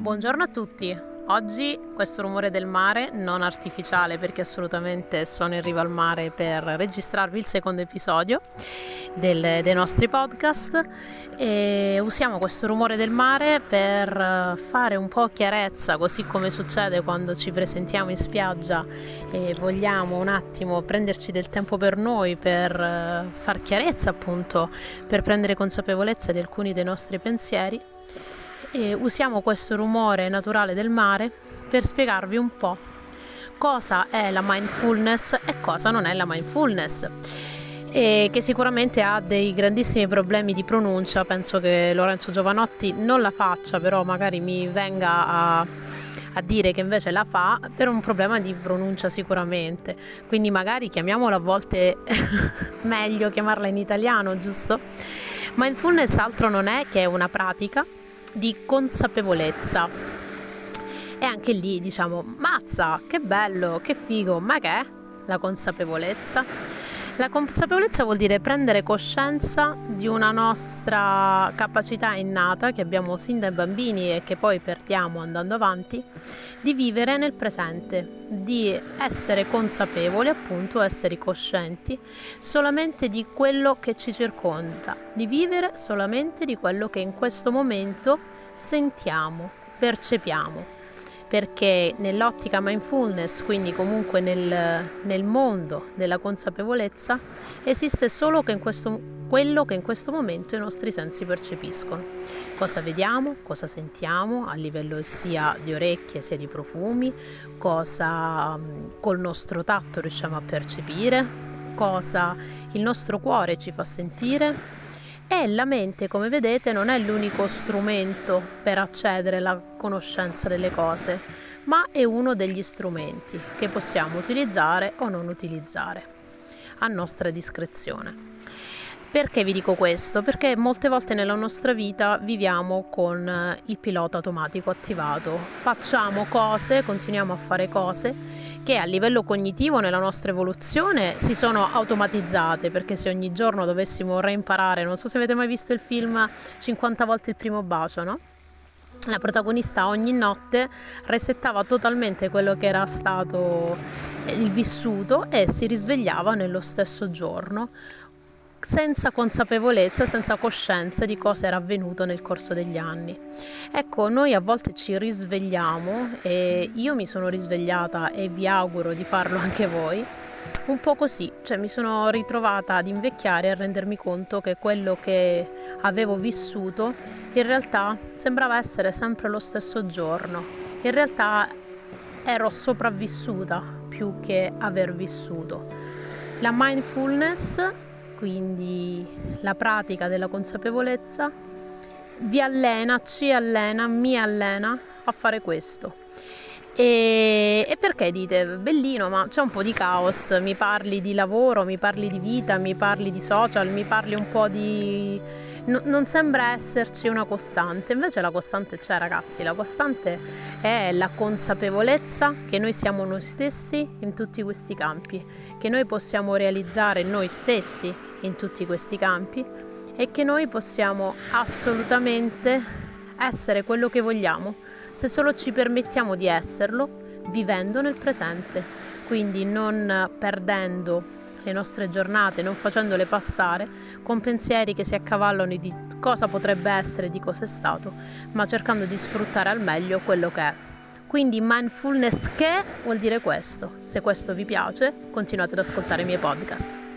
Buongiorno a tutti. Oggi questo rumore del mare non artificiale perché assolutamente sono in riva al mare per registrarvi il secondo episodio del, dei nostri podcast e usiamo questo rumore del mare per fare un po' chiarezza così come succede quando ci presentiamo in spiaggia e vogliamo un attimo prenderci del tempo per noi per far chiarezza appunto per prendere consapevolezza di alcuni dei nostri pensieri e usiamo questo rumore naturale del mare per spiegarvi un po' cosa è la mindfulness e cosa non è la mindfulness. E che sicuramente ha dei grandissimi problemi di pronuncia penso che Lorenzo Giovanotti non la faccia però magari mi venga a, a dire che invece la fa per un problema di pronuncia sicuramente. Quindi magari chiamiamola a volte meglio chiamarla in italiano giusto? Mindfulness altro non è che una pratica di consapevolezza. E anche lì diciamo, mazza, che bello, che figo, ma che è la consapevolezza? La consapevolezza vuol dire prendere coscienza di una nostra capacità innata che abbiamo sin dai bambini e che poi perdiamo andando avanti, di vivere nel presente, di essere consapevoli, appunto, essere coscienti solamente di quello che ci circonda, di vivere solamente di quello che in questo momento sentiamo, percepiamo perché nell'ottica mindfulness, quindi comunque nel, nel mondo della consapevolezza, esiste solo che questo, quello che in questo momento i nostri sensi percepiscono. Cosa vediamo, cosa sentiamo a livello sia di orecchie sia di profumi, cosa col nostro tatto riusciamo a percepire, cosa il nostro cuore ci fa sentire la mente, come vedete, non è l'unico strumento per accedere alla conoscenza delle cose, ma è uno degli strumenti che possiamo utilizzare o non utilizzare a nostra discrezione. Perché vi dico questo? Perché molte volte nella nostra vita viviamo con il pilota automatico attivato, facciamo cose, continuiamo a fare cose che a livello cognitivo nella nostra evoluzione si sono automatizzate, perché se ogni giorno dovessimo reimparare, non so se avete mai visto il film 50 volte il primo bacio, no? La protagonista ogni notte resettava totalmente quello che era stato il vissuto e si risvegliava nello stesso giorno senza consapevolezza, senza coscienza di cosa era avvenuto nel corso degli anni. Ecco, noi a volte ci risvegliamo e io mi sono risvegliata e vi auguro di farlo anche voi. Un po' così, cioè mi sono ritrovata ad invecchiare e a rendermi conto che quello che avevo vissuto in realtà sembrava essere sempre lo stesso giorno. In realtà ero sopravvissuta più che aver vissuto. La mindfulness quindi la pratica della consapevolezza vi allena, ci allena, mi allena a fare questo. E, e, perché dite, bellino, ma c'è un po' di caos, mi parli di lavoro, mi parli di vita, mi parli di social, mi parli un po' di... No, non sembra esserci una costante, invece la costante c'è ragazzi, la costante è la consapevolezza che noi siamo noi stessi in tutti questi campi, che noi possiamo realizzare noi stessi in tutti questi campi e che noi possiamo assolutamente essere quello che vogliamo se solo ci permettiamo di esserlo vivendo nel presente, quindi non perdendo le nostre giornate, non facendole passare con pensieri che si accavallano di cosa potrebbe essere, di cosa è stato, ma cercando di sfruttare al meglio quello che è. Quindi mindfulness che vuol dire questo. Se questo vi piace, continuate ad ascoltare i miei podcast.